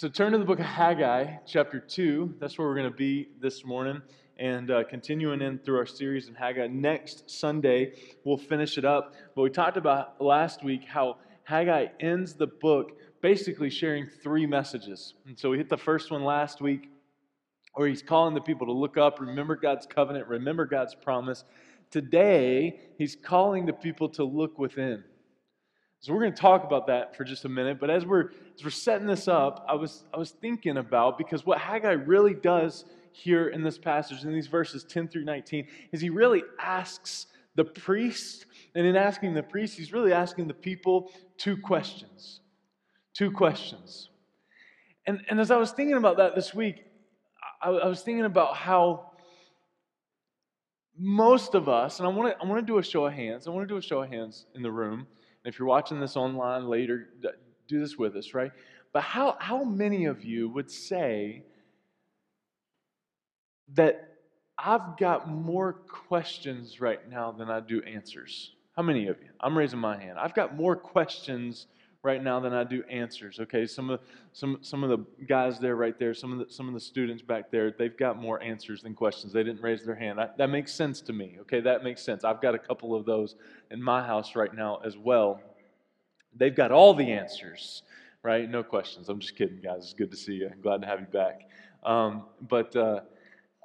So turn to the book of Haggai, chapter 2. That's where we're going to be this morning and uh, continuing in through our series in Haggai. Next Sunday, we'll finish it up. But we talked about last week how Haggai ends the book basically sharing three messages. And so we hit the first one last week where he's calling the people to look up, remember God's covenant, remember God's promise. Today, he's calling the people to look within. So we're going to talk about that for just a minute. But as we're as we're setting this up, I was I was thinking about because what Haggai really does here in this passage, in these verses 10 through 19, is he really asks the priest, and in asking the priest, he's really asking the people two questions. Two questions. And, and as I was thinking about that this week, I, I was thinking about how most of us, and I want to I want to do a show of hands. I want to do a show of hands in the room. If you're watching this online later, do this with us, right? But how, how many of you would say that I've got more questions right now than I do answers? How many of you? I'm raising my hand. I've got more questions right now than I do answers. Okay, some of some some of the guys there, right there, some of the some of the students back there, they've got more answers than questions. They didn't raise their hand. I, that makes sense to me. Okay, that makes sense. I've got a couple of those in my house right now as well. They've got all the answers, right? No questions. I'm just kidding, guys. It's good to see you. I'm glad to have you back. Um, but uh,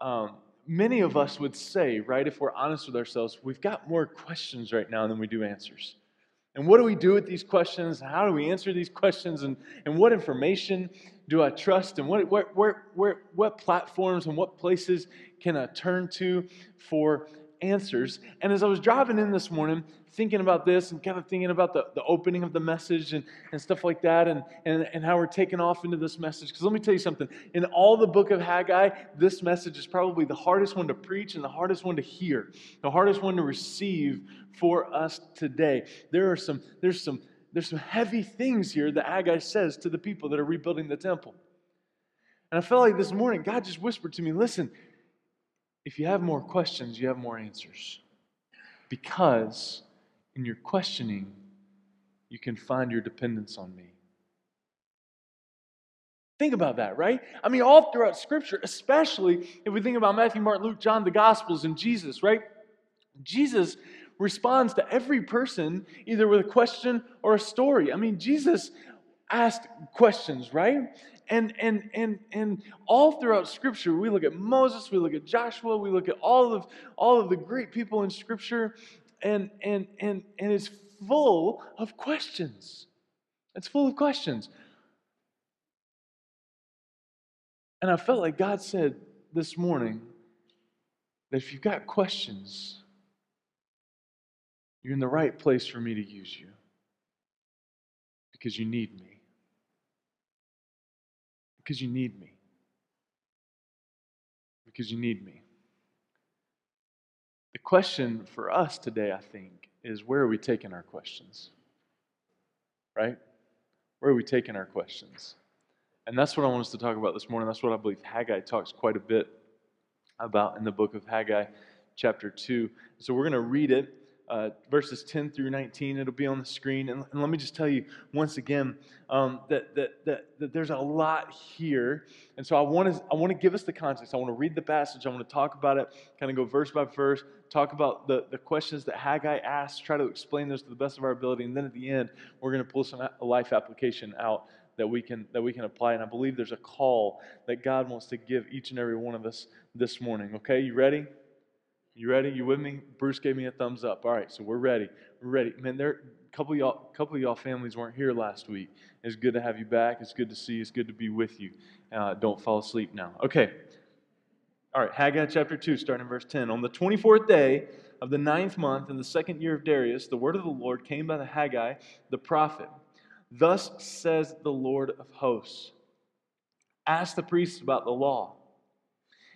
um, many of us would say, right, if we're honest with ourselves, we've got more questions right now than we do answers. And what do we do with these questions? How do we answer these questions? And, and what information do I trust? And what, where, where, where, what platforms and what places can I turn to for answers? And as I was driving in this morning, thinking about this and kind of thinking about the, the opening of the message and, and stuff like that and, and, and how we're taking off into this message. Because let me tell you something in all the book of Haggai, this message is probably the hardest one to preach and the hardest one to hear, the hardest one to receive for us today. There are some, there's some, there's some heavy things here that Haggai says to the people that are rebuilding the temple. And I felt like this morning, God just whispered to me, listen, if you have more questions, you have more answers. Because in your questioning, you can find your dependence on me. Think about that, right? I mean, all throughout Scripture, especially if we think about Matthew, Mark, Luke, John, the Gospels, and Jesus, right? Jesus responds to every person either with a question or a story. I mean, Jesus asked questions, right? And and and and all throughout Scripture, we look at Moses, we look at Joshua, we look at all of all of the great people in Scripture, and and and and it's full of questions. It's full of questions. And I felt like God said this morning that if you've got questions, you're in the right place for me to use you because you need me. Because you need me. Because you need me. The question for us today, I think, is where are we taking our questions? Right? Where are we taking our questions? And that's what I want us to talk about this morning. That's what I believe Haggai talks quite a bit about in the book of Haggai, chapter 2. So we're going to read it uh, verses 10 through 19. It'll be on the screen. And, and let me just tell you once again um, that, that, that, that, there's a lot here. And so I want, to, I want to give us the context. I want to read the passage. I want to talk about it, kind of go verse by verse, talk about the, the questions that Haggai asked, try to explain those to the best of our ability. And then at the end, we're going to pull some life application out that we can that we can apply and i believe there's a call that god wants to give each and every one of us this morning okay you ready you ready? You with me? Bruce gave me a thumbs up. All right, so we're ready. We're ready. Man, there a couple of y'all, couple of y'all families weren't here last week. It's good to have you back. It's good to see you. It's good to be with you. Uh, don't fall asleep now. Okay. All right, Haggai chapter 2, starting in verse 10. On the 24th day of the ninth month in the second year of Darius, the word of the Lord came by the Haggai, the prophet. Thus says the Lord of hosts Ask the priests about the law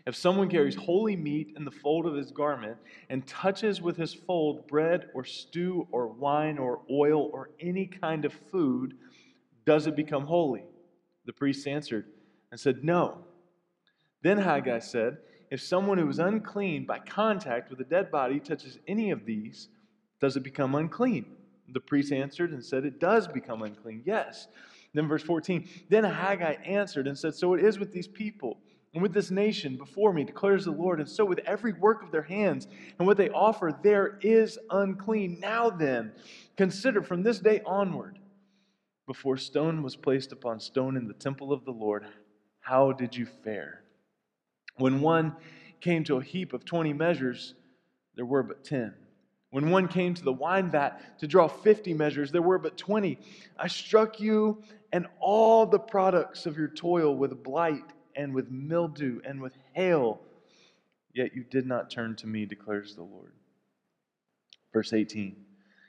if someone carries holy meat in the fold of his garment and touches with his fold bread or stew or wine or oil or any kind of food, does it become holy? The priest answered and said, No. Then Haggai said, If someone who is unclean by contact with a dead body touches any of these, does it become unclean? The priest answered and said, It does become unclean, yes. Then, verse 14, then Haggai answered and said, So it is with these people and with this nation before me, declares the Lord, and so with every work of their hands and what they offer, there is unclean. Now then, consider from this day onward, before stone was placed upon stone in the temple of the Lord, how did you fare? When one came to a heap of 20 measures, there were but 10. When one came to the wine vat to draw 50 measures, there were but 20. I struck you and all the products of your toil with blight and with mildew and with hail, yet you did not turn to me, declares the Lord. Verse 18.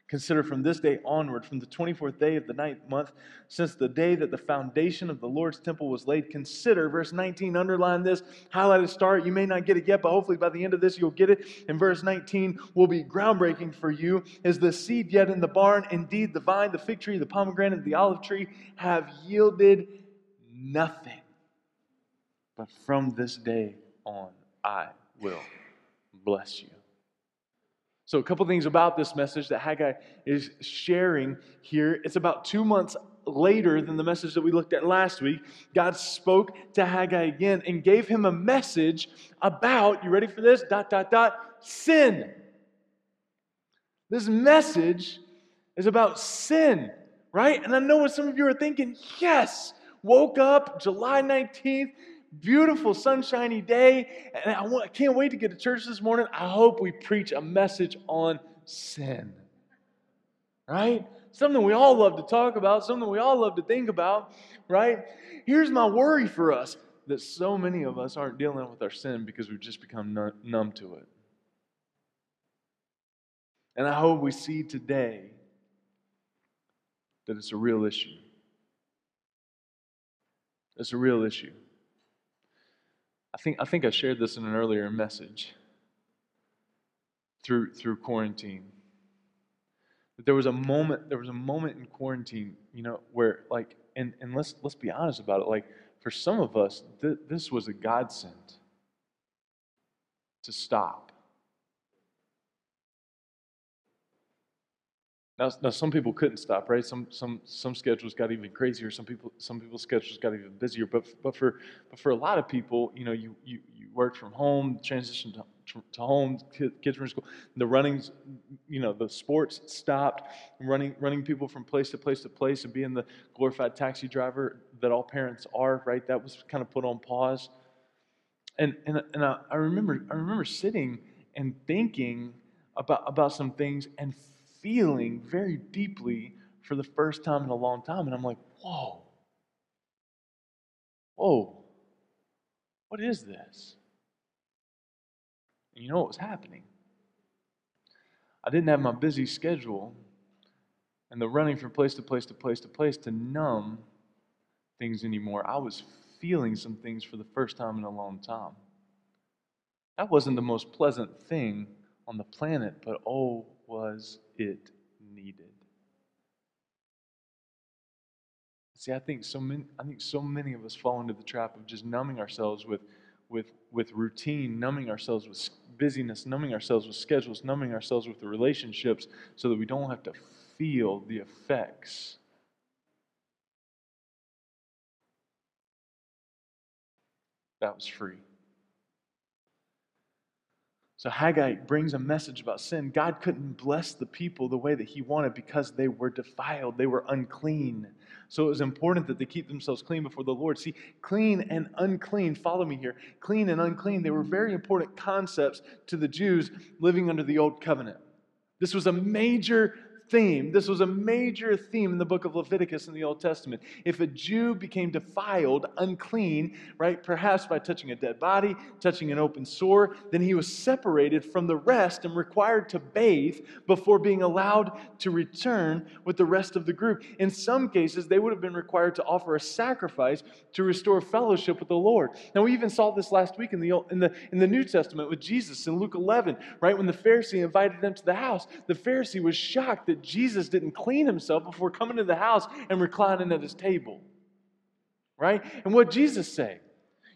Consider from this day onward, from the 24th day of the ninth month, since the day that the foundation of the Lord's temple was laid. Consider, verse 19, underline this, highlight a start. You may not get it yet, but hopefully by the end of this you'll get it. And verse 19 will be groundbreaking for you. Is the seed yet in the barn? Indeed, the vine, the fig tree, the pomegranate, the olive tree have yielded nothing. But from this day on, I will bless you. So, a couple things about this message that Haggai is sharing here. It's about two months later than the message that we looked at last week. God spoke to Haggai again and gave him a message about, you ready for this? Dot, dot, dot, sin. This message is about sin, right? And I know what some of you are thinking. Yes, woke up July 19th, beautiful sunshiny day and I, want, I can't wait to get to church this morning. I hope we preach a message on sin right? Something we all love to talk about something we all love to think about right? Here's my worry for us that so many of us aren't dealing with our sin because we've just become numb to it. And i hope we see today that it's a real issue. It's a real issue I think, I think I shared this in an earlier message through, through quarantine. That there was a moment, there was a moment in quarantine, you know, where like, and, and let's, let's be honest about it, like for some of us, th- this was a godsend to stop Now, now some people couldn't stop, right? Some, some, some schedules got even crazier. Some people, some people's schedules got even busier. But, but for, but for a lot of people, you know, you, you, you worked from home, transitioned to, to home, kids were in school. The runnings, you know, the sports stopped. Running, running people from place to place to place, and being the glorified taxi driver that all parents are, right? That was kind of put on pause. And and and I, I remember, I remember sitting and thinking about about some things and feeling very deeply for the first time in a long time. And I'm like, whoa, whoa, what is this? And you know what was happening? I didn't have my busy schedule and the running from place to place to place to place to numb things anymore. I was feeling some things for the first time in a long time. That wasn't the most pleasant thing on the planet, but oh, was it needed. See, I think so many, I think so many of us fall into the trap of just numbing ourselves with, with, with routine, numbing ourselves with busyness, numbing ourselves with schedules, numbing ourselves with the relationships so that we don't have to feel the effects. That was free. So Haggai brings a message about sin. God couldn't bless the people the way that he wanted because they were defiled, they were unclean. So it was important that they keep themselves clean before the Lord. See, clean and unclean, follow me here. Clean and unclean, they were very important concepts to the Jews living under the old covenant. This was a major theme. This was a major theme in the book of Leviticus in the Old Testament. If a Jew became defiled, unclean, right, perhaps by touching a dead body, touching an open sore, then he was separated from the rest and required to bathe before being allowed to return with the rest of the group. In some cases, they would have been required to offer a sacrifice to restore fellowship with the Lord. Now, we even saw this last week in the, in the, in the New Testament with Jesus in Luke 11, right? When the Pharisee invited them to the house, the Pharisee was shocked that Jesus didn't clean himself before coming to the house and reclining at his table. Right? And what Jesus say?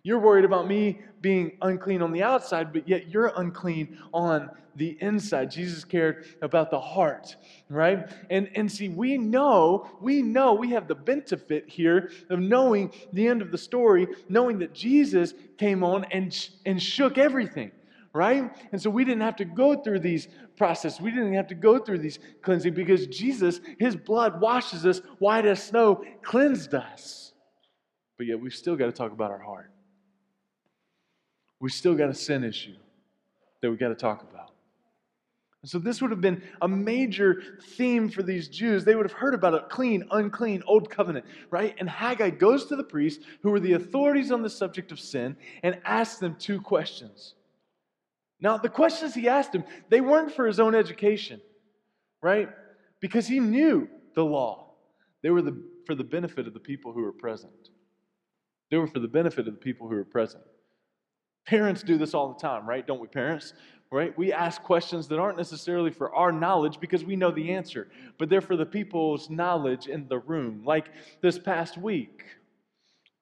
You're worried about me being unclean on the outside, but yet you're unclean on the inside. Jesus cared about the heart, right? And, and see, we know, we know we have the benefit here of knowing the end of the story, knowing that Jesus came on and, and shook everything right? And so we didn't have to go through these processes. We didn't have to go through these cleansing because Jesus, his blood washes us white as snow, cleansed us. But yet we've still got to talk about our heart. We still got a sin issue that we got to talk about. And so this would have been a major theme for these Jews. They would have heard about a clean, unclean, old covenant, right? And Haggai goes to the priests, who were the authorities on the subject of sin, and asks them two questions. Now, the questions he asked him, they weren't for his own education, right? Because he knew the law. They were the, for the benefit of the people who were present. They were for the benefit of the people who were present. Parents do this all the time, right? Don't we, parents? Right? We ask questions that aren't necessarily for our knowledge because we know the answer, but they're for the people's knowledge in the room. Like this past week,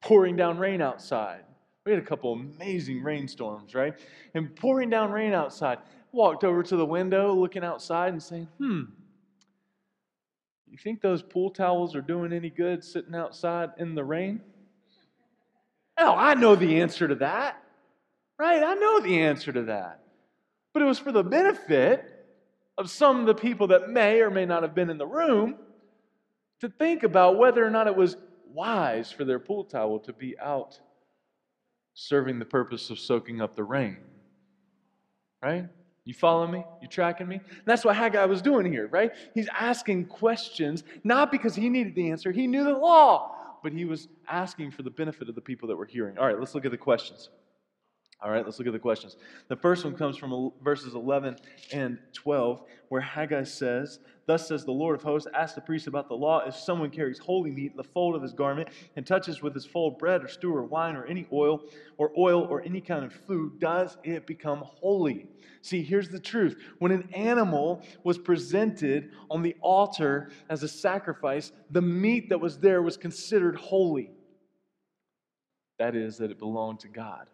pouring down rain outside. We had a couple amazing rainstorms, right? And pouring down rain outside. Walked over to the window, looking outside and saying, hmm, you think those pool towels are doing any good sitting outside in the rain? Oh, I know the answer to that, right? I know the answer to that. But it was for the benefit of some of the people that may or may not have been in the room to think about whether or not it was wise for their pool towel to be out serving the purpose of soaking up the rain. Right? You follow me? You tracking me? And that's what Haggai was doing here, right? He's asking questions, not because he needed the answer, he knew the law, but he was asking for the benefit of the people that were hearing. All right, let's look at the questions. All right, let's look at the questions. The first one comes from verses 11 and 12, where Haggai says, Thus says the Lord of hosts, ask the priest about the law. If someone carries holy meat in the fold of his garment and touches with his fold bread or stew or wine or any oil or oil or any kind of food, does it become holy? See, here's the truth. When an animal was presented on the altar as a sacrifice, the meat that was there was considered holy. That is, that it belonged to God.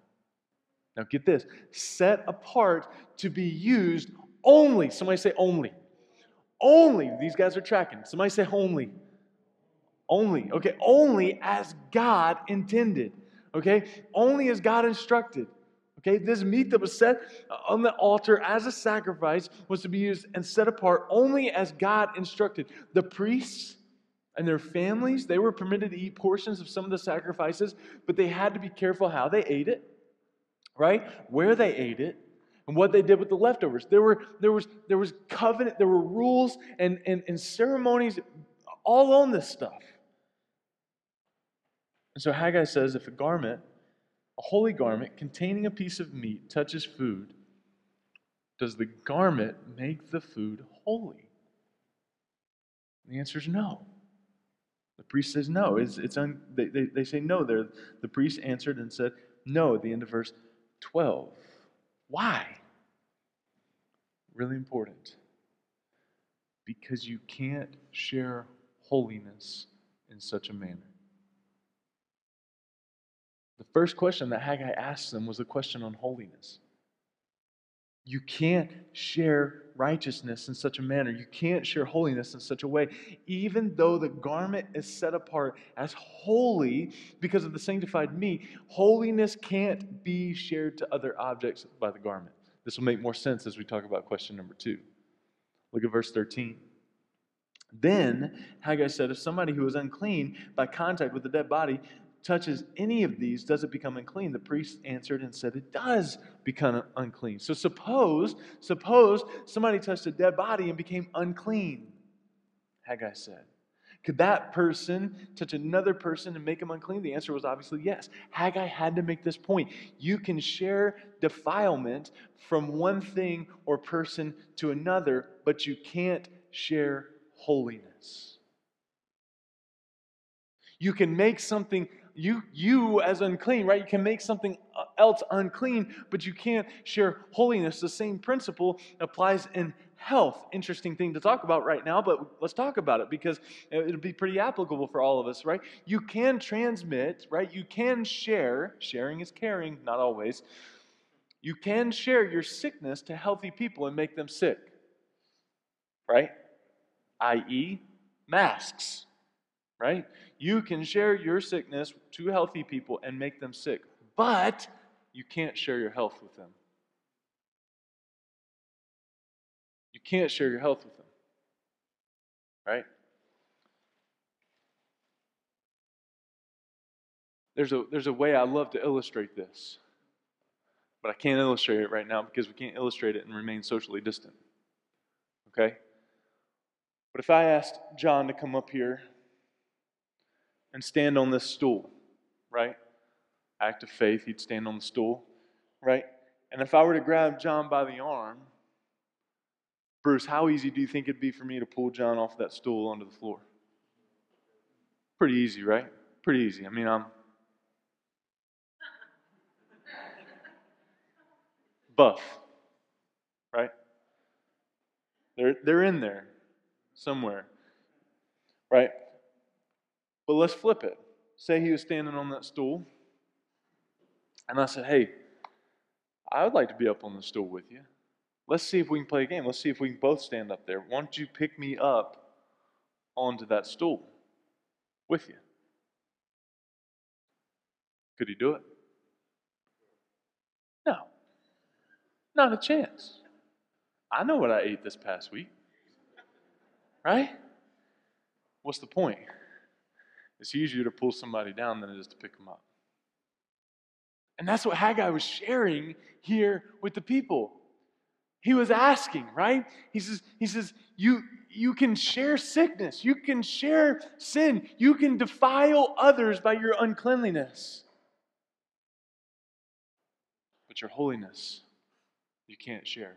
Now, get this set apart to be used only. Somebody say only. Only. These guys are tracking. Somebody say only. Only. Okay, only as God intended. Okay, only as God instructed. Okay, this meat that was set on the altar as a sacrifice was to be used and set apart only as God instructed. The priests and their families, they were permitted to eat portions of some of the sacrifices, but they had to be careful how they ate it right? Where they ate it and what they did with the leftovers. There were there was there was covenant, there were rules and, and, and ceremonies all on this stuff. And so Haggai says if a garment, a holy garment containing a piece of meat touches food, does the garment make the food holy? And the answer is no. The priest says no. It's, it's un, they, they, they say no. They're, the priest answered and said no at the end of verse 12. Why? Really important. Because you can't share holiness in such a manner. The first question that Haggai asked them was a question on holiness. You can't share righteousness in such a manner. You can't share holiness in such a way. Even though the garment is set apart as holy because of the sanctified me. holiness can't be shared to other objects by the garment. This will make more sense as we talk about question number two. Look at verse 13. Then Haggai said, If somebody who is unclean by contact with the dead body touches any of these, does it become unclean? The priest answered and said, It does become unclean. So suppose, suppose somebody touched a dead body and became unclean. Haggai said. Could that person touch another person and make them unclean? The answer was obviously yes. Haggai had to make this point. You can share defilement from one thing or person to another, but you can't share holiness. You can make something you, you as unclean, right? You can make something uh, else unclean, but you can't share holiness. The same principle applies in health. Interesting thing to talk about right now, but let's talk about it because it'll be pretty applicable for all of us, right? You can transmit, right? You can share. Sharing is caring, not always. You can share your sickness to healthy people and make them sick, right? I.e., masks, right? You can share your sickness to healthy people and make them sick, but you can't share your health with them. You can't share your health with them. Right? There's a, there's a way I love to illustrate this, but I can't illustrate it right now because we can't illustrate it and remain socially distant. Okay? But if I asked John to come up here and stand on this stool, right? Act of faith, he'd stand on the stool, right? And if I were to grab John by the arm Bruce, how easy do you think it'd be for me to pull John off that stool onto the floor? Pretty easy, right? Pretty easy. I mean, I'm buff, right? They're, they're in there somewhere, right? But let's flip it. Say he was standing on that stool, and I said, Hey, I would like to be up on the stool with you. Let's see if we can play a game. Let's see if we can both stand up there. Why don't you pick me up onto that stool with you? Could he do it? No. Not a chance. I know what I ate this past week. Right? What's the point? It's easier to pull somebody down than it is to pick them up. And that's what Haggai was sharing here with the people. He was asking, right? He says, he says, you, you can share sickness, you can share sin, you can defile others by your uncleanliness. But your holiness, you can't share.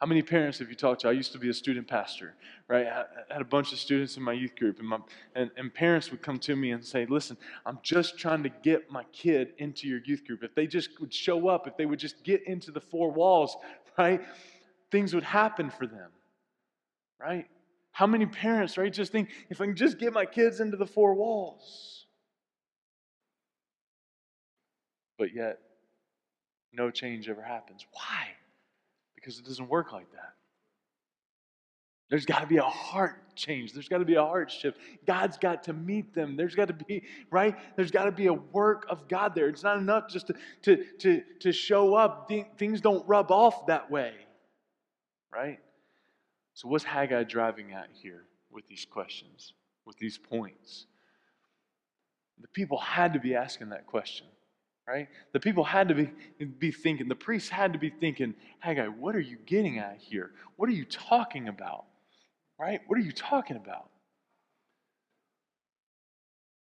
How many parents have you talked to? I used to be a student pastor, right? I had a bunch of students in my youth group, and, my, and, and parents would come to me and say, Listen, I'm just trying to get my kid into your youth group. If they just would show up, if they would just get into the four walls, right, things would happen for them, right? How many parents, right, just think, if I can just get my kids into the four walls? But yet, no change ever happens. Why? Because it doesn't work like that. There's got to be a heart change. There's got to be a heart shift. God's got to meet them. There's got to be, right? There's got to be a work of God there. It's not enough just to, to, to, to show up. Things don't rub off that way, right? So, what's Haggai driving at here with these questions, with these points? The people had to be asking that question right? The people had to be, be thinking, the priests had to be thinking, Haggai, what are you getting at here? What are you talking about? Right? What are you talking about?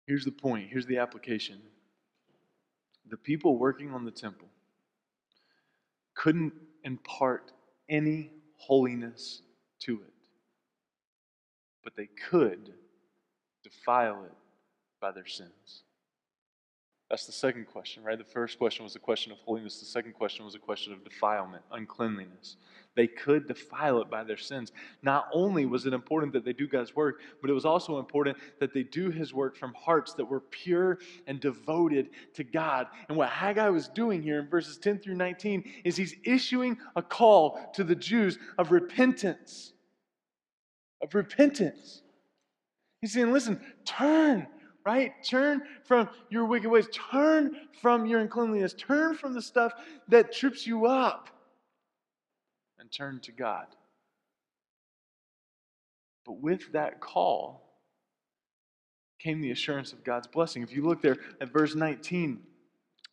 Here's the point, here's the application. The people working on the temple couldn't impart any holiness to it, but they could defile it by their sins. That's the second question, right? The first question was a question of holiness. The second question was a question of defilement, uncleanliness. They could defile it by their sins. Not only was it important that they do God's work, but it was also important that they do His work from hearts that were pure and devoted to God. And what Haggai was doing here in verses 10 through 19 is he's issuing a call to the Jews of repentance. Of repentance. He's saying, listen, turn right? Turn from your wicked ways. Turn from your uncleanliness. Turn from the stuff that trips you up and turn to God. But with that call came the assurance of God's blessing. If you look there at verse 19,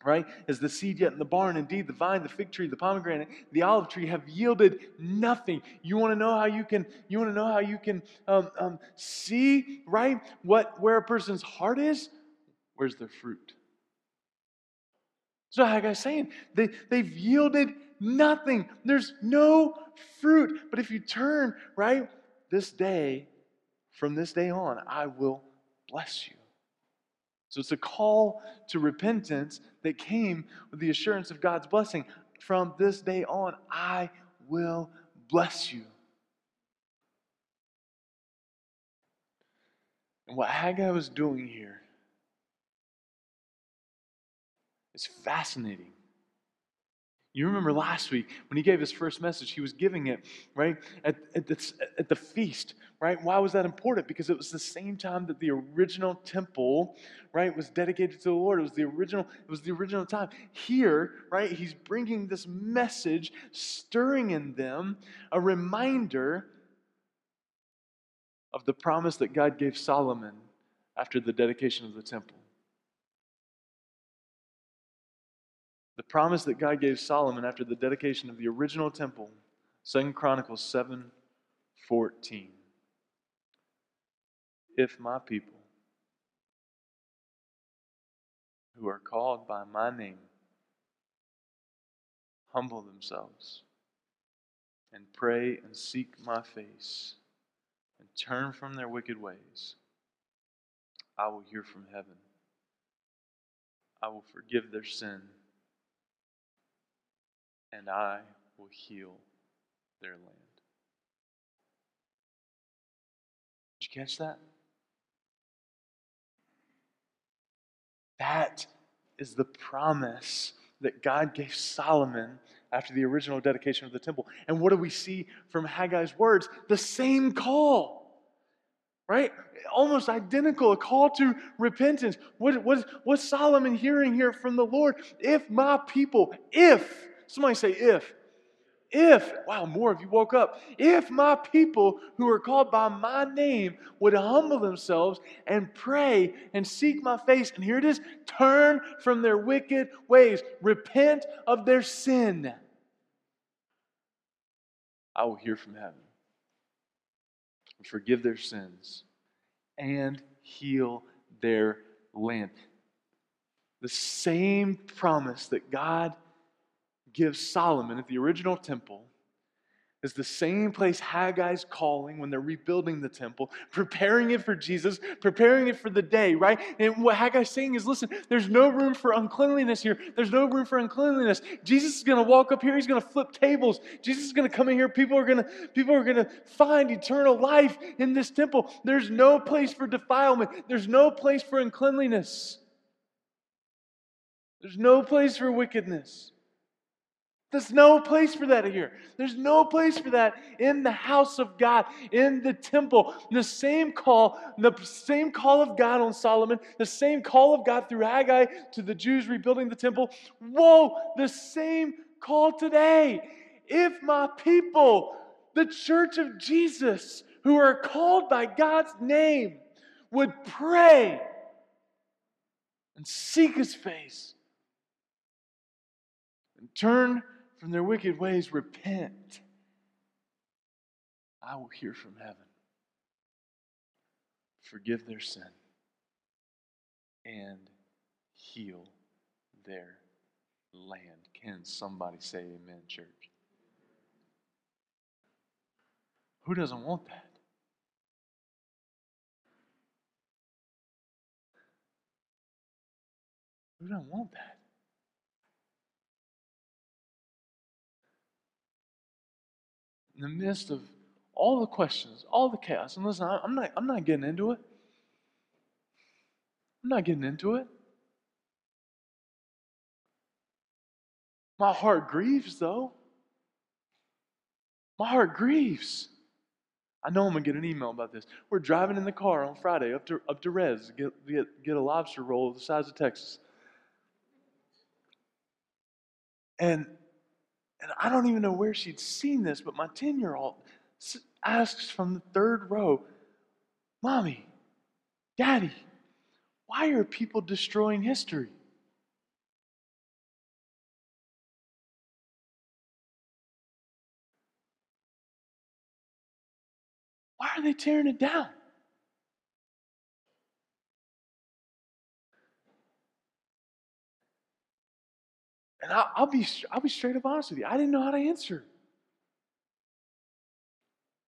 right? Is the seed yet in the barn? Indeed, the vine, the fig tree, the pomegranate, the olive tree have yielded nothing. You want to know how you can? You want to know how you can um, um, see right what where a person's heart is? Where's their fruit? So Haggai's saying they, they've yielded nothing. There's no fruit. But if you turn right this day, from this day on, I will bless you. So it's a call to repentance that came with the assurance of God's blessing. From this day on, I will bless you. And what Haggai was doing here is fascinating. You remember last week when he gave his first message, he was giving it, right, at, at, the, at the feast, right? Why was that important? Because it was the same time that the original temple, right, was dedicated to the Lord. It was the original, it was the original time. Here, right, he's bringing this message, stirring in them a reminder of the promise that God gave Solomon after the dedication of the temple. The promise that God gave Solomon after the dedication of the original temple, 2 Chronicles 7 14. If my people who are called by my name humble themselves and pray and seek my face and turn from their wicked ways, I will hear from heaven. I will forgive their sin and I will heal their land. Did you catch that? That is the promise that God gave Solomon after the original dedication of the temple. And what do we see from Haggai's words? The same call. Right? Almost identical, a call to repentance. What, what, what's Solomon hearing here from the Lord? If my people, if Somebody say, if. If, wow, more of you woke up. If my people who are called by my name would humble themselves and pray and seek my face, and here it is turn from their wicked ways, repent of their sin, I will hear from heaven and forgive their sins and heal their land. The same promise that God gives Solomon at the original temple is the same place Haggai's calling when they're rebuilding the temple, preparing it for Jesus, preparing it for the day, right? And what Haggai's saying is listen, there's no room for uncleanliness here. There's no room for uncleanliness. Jesus is going to walk up here, he's going to flip tables. Jesus is going to come in here, people are going to people are going to find eternal life in this temple. There's no place for defilement. There's no place for uncleanliness. There's no place for wickedness. There's no place for that here. There's no place for that in the house of God, in the temple. The same call, the same call of God on Solomon, the same call of God through Haggai to the Jews rebuilding the temple. Whoa, the same call today. If my people, the church of Jesus, who are called by God's name, would pray and seek his face and turn from their wicked ways, repent. I will hear from heaven. Forgive their sin and heal their land. Can somebody say amen, church? Who doesn't want that? Who doesn't want that? In the midst of all the questions, all the chaos. And listen, I'm not, I'm not getting into it. I'm not getting into it. My heart grieves, though. My heart grieves. I know I'm going to get an email about this. We're driving in the car on Friday up to, up to Res to get, get, get a lobster roll the size of Texas. And and I don't even know where she'd seen this, but my 10 year old asks from the third row, Mommy, Daddy, why are people destroying history? Why are they tearing it down? And I'll, I'll, be, I'll be straight up honest with you. I didn't know how to answer.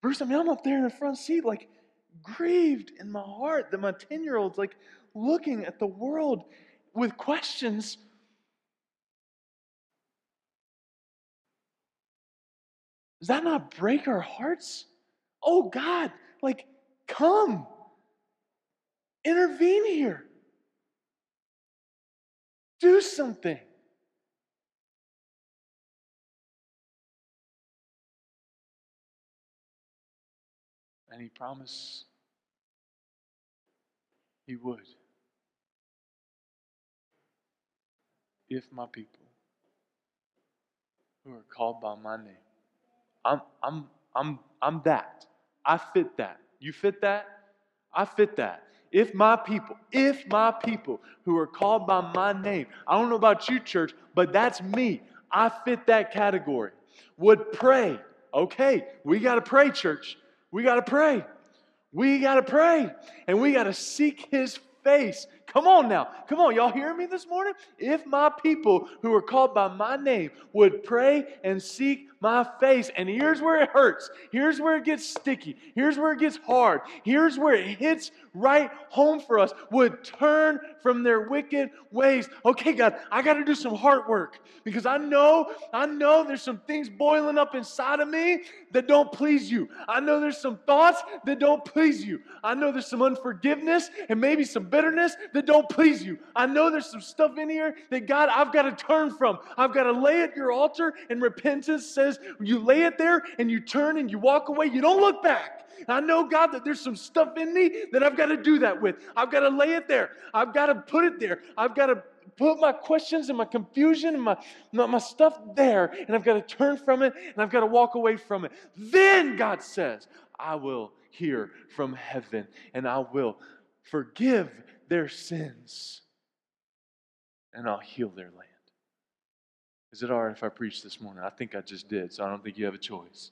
Bruce, I mean, I'm up there in the front seat, like grieved in my heart that my 10 year old's like looking at the world with questions. Does that not break our hearts? Oh God, like, come. Intervene here. Do something. And he promised he would. If my people who are called by my name, I'm, I'm, I'm, I'm that. I fit that. You fit that? I fit that. If my people, if my people who are called by my name, I don't know about you, church, but that's me. I fit that category. Would pray. Okay, we got to pray, church. We got to pray. We got to pray. And we got to seek his face. Come on now. Come on. Y'all hearing me this morning? If my people who are called by my name would pray and seek my face, and here's where it hurts. Here's where it gets sticky. Here's where it gets hard. Here's where it hits right home for us. Would turn from their wicked ways. Okay, God, I got to do some heart work because I know, I know there's some things boiling up inside of me that don't please you. I know there's some thoughts that don't please you. I know there's some unforgiveness and maybe some bitterness that don't please you. I know there's some stuff in here that God, I've got to turn from. I've got to lay at your altar, and repentance says you lay it there and you turn and you walk away. You don't look back. I know, God, that there's some stuff in me that I've got to do that with. I've got to lay it there. I've got to put it there. I've got to put my questions and my confusion and my, my stuff there, and I've got to turn from it and I've got to walk away from it. Then God says, I will hear from heaven and I will forgive their sins, and I'll heal their land. Is it all right if I preach this morning? I think I just did, so I don't think you have a choice.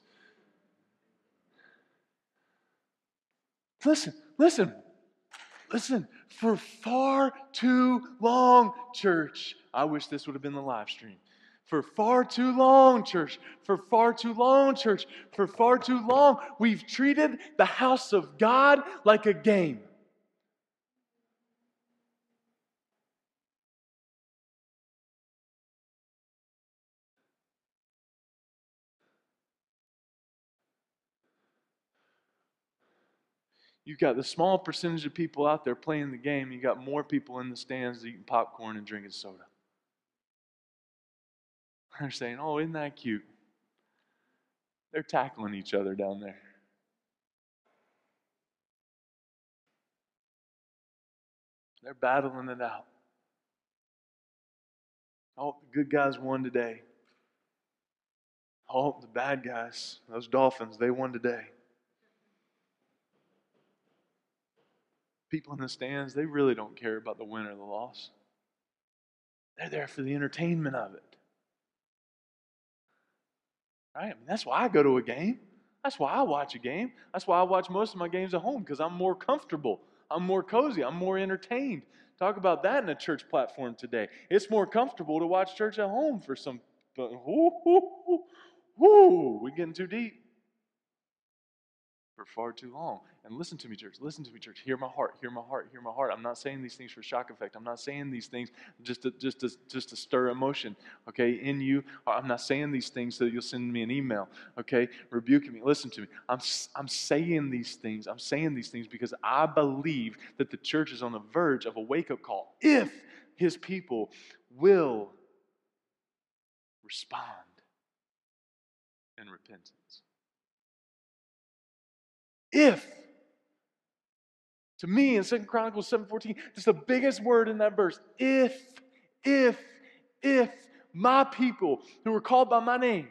Listen, listen, listen. For far too long, church, I wish this would have been the live stream. For far too long, church, for far too long, church, for far too long, we've treated the house of God like a game. You've got the small percentage of people out there playing the game. you've got more people in the stands eating popcorn and drinking soda. They're saying, "Oh, isn't that cute?" They're tackling each other down there. They're battling it out. Oh, the good guys won today. Oh, the bad guys, those Dolphins, they won today. People in the stands, they really don't care about the win or the loss. They're there for the entertainment of it. Right? I mean, that's why I go to a game. That's why I watch a game. That's why I watch most of my games at home because I'm more comfortable. I'm more cozy. I'm more entertained. Talk about that in a church platform today. It's more comfortable to watch church at home for some. Whoo, whoo, whoo, whoo. We getting too deep for far too long. And listen to me, church. Listen to me, church. Hear my heart. Hear my heart. Hear my heart. I'm not saying these things for shock effect. I'm not saying these things just to, just to, just to stir emotion, okay, in you. I'm not saying these things so that you'll send me an email, okay, rebuking me. Listen to me. I'm, I'm saying these things. I'm saying these things because I believe that the church is on the verge of a wake up call if his people will respond in repentance. If to me in Second Chronicles 7:14, just the biggest word in that verse. If, if, if my people who are called by my name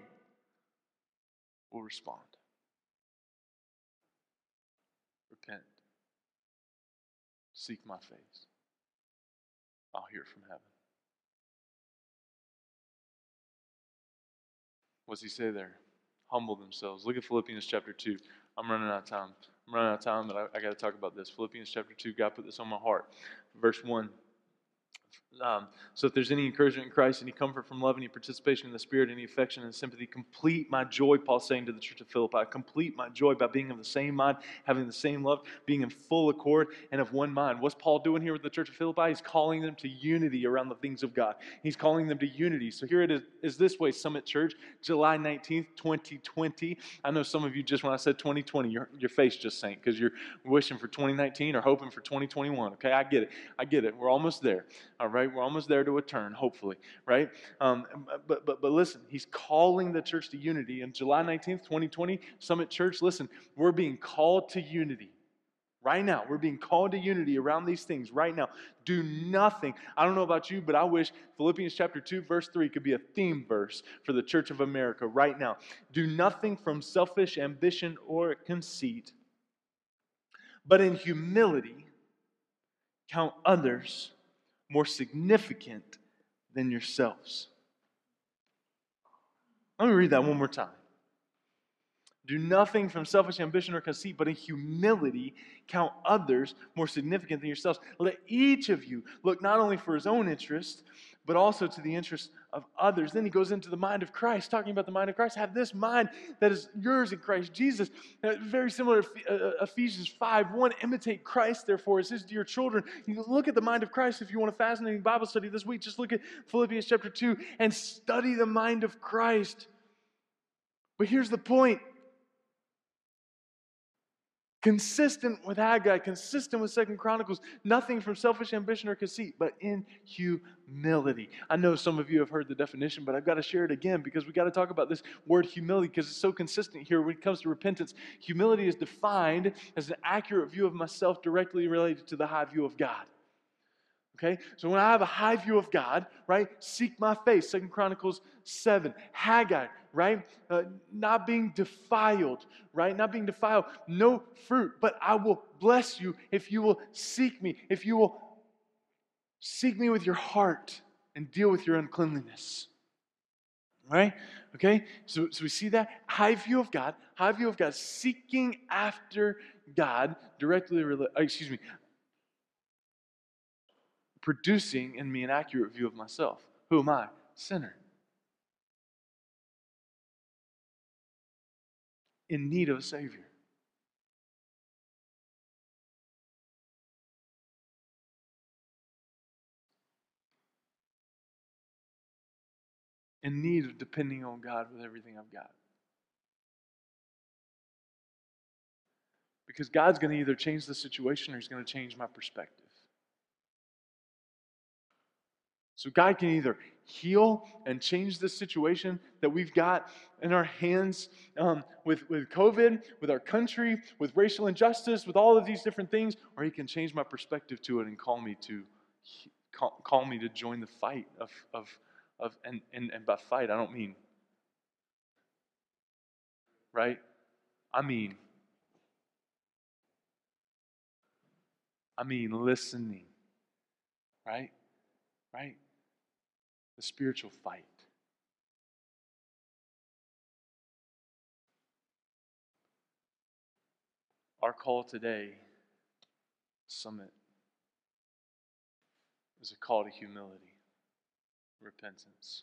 will respond. Repent. Seek my face. I'll hear from heaven. What's he say there? Humble themselves. Look at Philippians chapter 2. I'm running out of time. I'm running out of time, but I, I got to talk about this. Philippians chapter 2, God put this on my heart. Verse 1. Um, so if there's any encouragement in Christ, any comfort from love, any participation in the Spirit, any affection and sympathy, complete my joy, Paul's saying to the church of Philippi. Complete my joy by being of the same mind, having the same love, being in full accord and of one mind. What's Paul doing here with the church of Philippi? He's calling them to unity around the things of God. He's calling them to unity. So here it is, is this way, Summit Church, July 19th, 2020. I know some of you just when I said 2020, your, your face just sank because you're wishing for 2019 or hoping for 2021. Okay, I get it. I get it. We're almost there. All right right? We're almost there to a turn, hopefully, right? Um, but, but, but listen, he's calling the church to unity. And July 19th, 2020, Summit Church, listen, we're being called to unity. Right now, we're being called to unity around these things right now. Do nothing. I don't know about you, but I wish Philippians chapter 2, verse 3 could be a theme verse for the Church of America right now. Do nothing from selfish ambition or conceit, but in humility count others more significant than yourselves. Let me read that one more time. Do nothing from selfish ambition or conceit, but in humility count others more significant than yourselves. Let each of you look not only for his own interest, but also to the interest of others. Then he goes into the mind of Christ, talking about the mind of Christ. Have this mind that is yours in Christ Jesus. Uh, very similar to uh, uh, Ephesians 5 1. Imitate Christ, therefore, says to your children. You look at the mind of Christ if you want a fascinating Bible study this week. Just look at Philippians chapter 2 and study the mind of Christ. But here's the point consistent with Haggai, consistent with Second Chronicles, nothing from selfish ambition or conceit, but in humility. I know some of you have heard the definition, but I've got to share it again because we got to talk about this word humility because it's so consistent here when it comes to repentance. Humility is defined as an accurate view of myself directly related to the high view of God. Okay? So when I have a high view of God, right? Seek my face, Second Chronicles 7. Haggai, right? Uh, not being defiled, right? Not being defiled. No fruit, but I will bless you if you will seek me, if you will seek me with your heart and deal with your uncleanliness. Right? Okay? So, so we see that high view of God, high view of God, seeking after God directly, uh, excuse me, producing in me an accurate view of myself. Who am I? Sinner. In need of a Savior. In need of depending on God with everything I've got. Because God's going to either change the situation or He's going to change my perspective. So God can either heal and change the situation that we've got in our hands um, with, with COVID, with our country, with racial injustice, with all of these different things, or He can change my perspective to it and call me to call, call me to join the fight of, of, of and, and, and by fight, I don't mean, right? I mean, I mean listening, right? Right? The spiritual fight. Our call today, Summit, is a call to humility, repentance.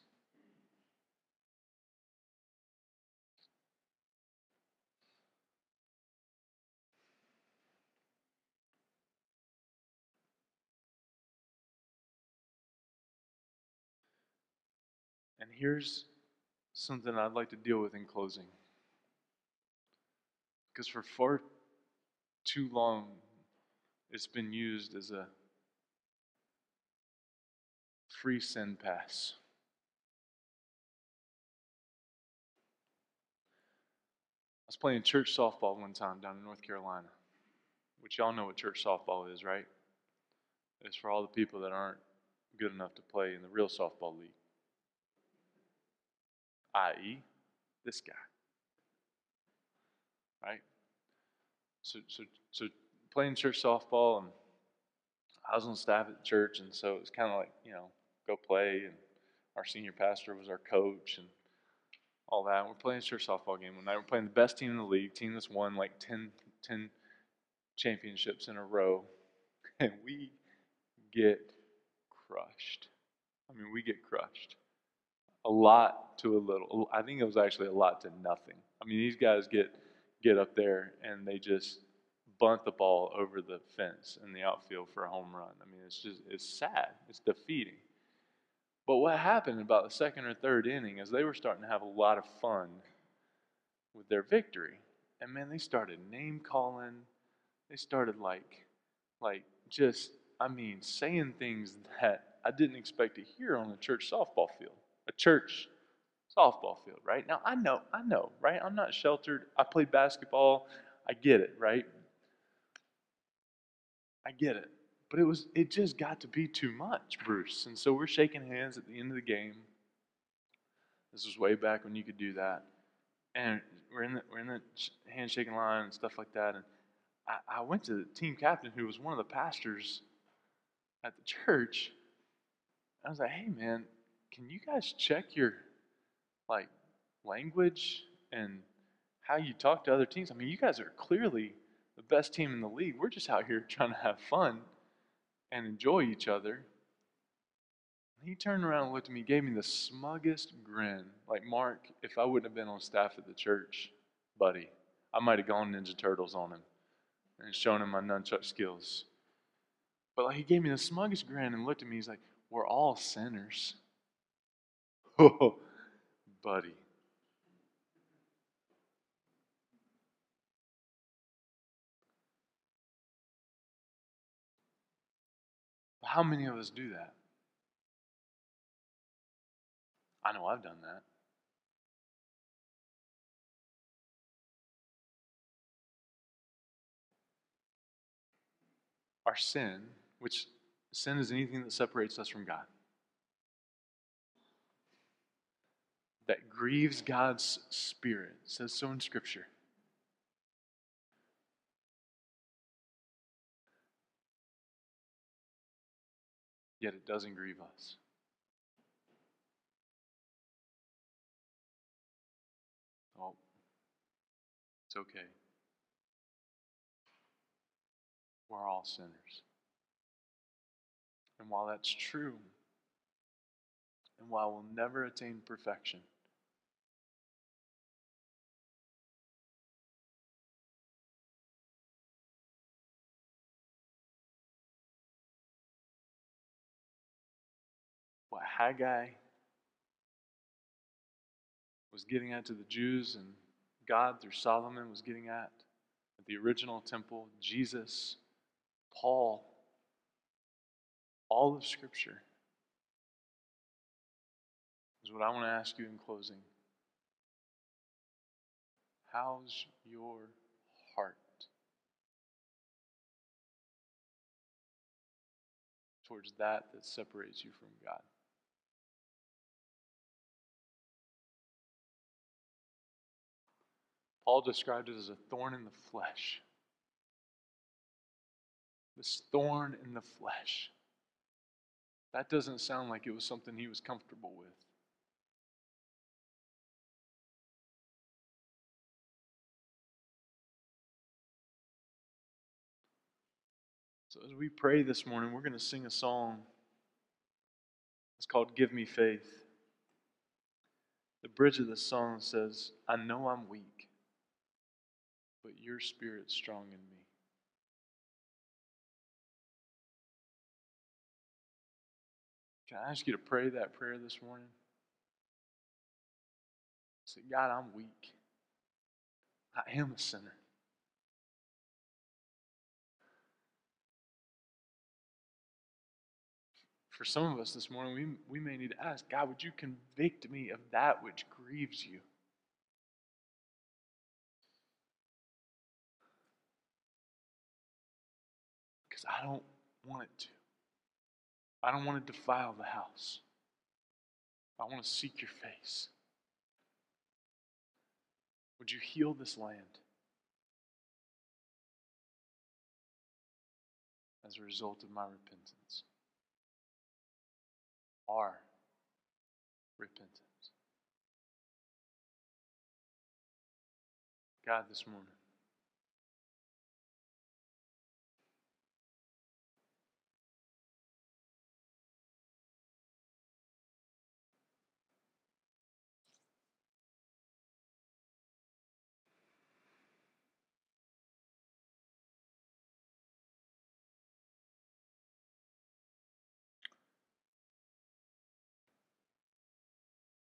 Here's something I'd like to deal with in closing. Because for far too long, it's been used as a free sin pass. I was playing church softball one time down in North Carolina, which y'all know what church softball is, right? It's for all the people that aren't good enough to play in the real softball league i.e., this guy. Right? So, so, so playing church softball, and I was on staff at the church, and so it was kind of like, you know, go play, and our senior pastor was our coach, and all that. We're playing church softball game one night. We're playing the best team in the league, team that's won like 10, 10 championships in a row, and we get crushed. I mean, we get crushed. A lot to a little. I think it was actually a lot to nothing. I mean, these guys get get up there and they just bunt the ball over the fence in the outfield for a home run. I mean, it's just it's sad. It's defeating. But what happened about the second or third inning is they were starting to have a lot of fun with their victory. And man, they started name calling. They started like like just I mean, saying things that I didn't expect to hear on a church softball field. A church softball field, right? Now I know, I know, right? I'm not sheltered. I played basketball. I get it, right? I get it. But it was it just got to be too much, Bruce. And so we're shaking hands at the end of the game. This was way back when you could do that. And we're in the we're in the handshaking line and stuff like that. And I, I went to the team captain who was one of the pastors at the church. I was like, hey man, can you guys check your like language and how you talk to other teams? I mean, you guys are clearly the best team in the league. We're just out here trying to have fun and enjoy each other. And he turned around and looked at me, gave me the smuggest grin. Like, Mark, if I wouldn't have been on staff at the church, buddy, I might have gone Ninja Turtles on him and shown him my nunchuck skills. But like, he gave me the smuggest grin and looked at me. He's like, We're all sinners. Buddy. How many of us do that? I know I've done that. Our sin, which sin is anything that separates us from God, that grieves God's Spirit, says so in Scripture. yet it doesn't grieve us. Oh, it's okay. We're all sinners. And while that's true, and while we'll never attain perfection, Haggai was getting at to the Jews and God through Solomon was getting at at the original temple, Jesus, Paul, all of Scripture is what I want to ask you in closing. How's your heart towards that that separates you from God? Paul described it as a thorn in the flesh. This thorn in the flesh. That doesn't sound like it was something he was comfortable with. So, as we pray this morning, we're going to sing a song. It's called Give Me Faith. The bridge of the song says, I know I'm weak but your spirit strong in me. Can I ask you to pray that prayer this morning? Say, God, I'm weak. I am a sinner. For some of us this morning, we, we may need to ask, God, would you convict me of that which grieves you? Because I don't want it to. I don't want to defile the house. I want to seek your face. Would you heal this land as a result of my repentance? Our repentance. God, this morning.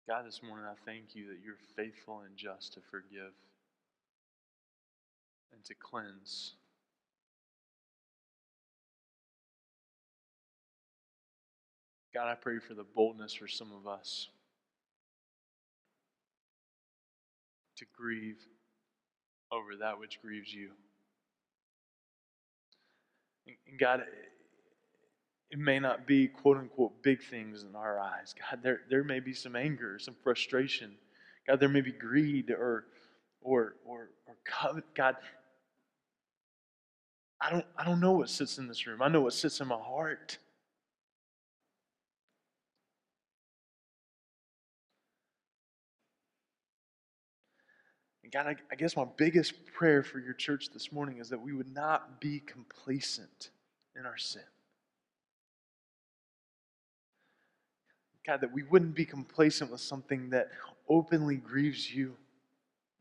God, this morning I thank you that you're faithful and just to forgive and to cleanse. God, I pray for the boldness for some of us to grieve over that which grieves you. And God, it may not be quote unquote big things in our eyes. God, there, there may be some anger, some frustration. God, there may be greed or or or or covet. God, I don't I don't know what sits in this room. I know what sits in my heart. God, I, I guess my biggest prayer for your church this morning is that we would not be complacent in our sin. God, that we wouldn't be complacent with something that openly grieves you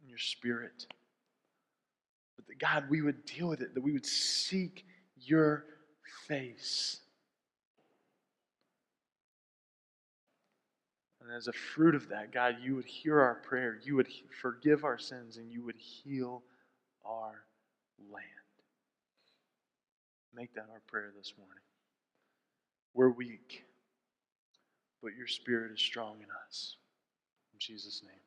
in your spirit. But that, God, we would deal with it, that we would seek your face. And as a fruit of that, God, you would hear our prayer, you would forgive our sins, and you would heal our land. Make that our prayer this morning. We're weak but your spirit is strong in us. In Jesus' name.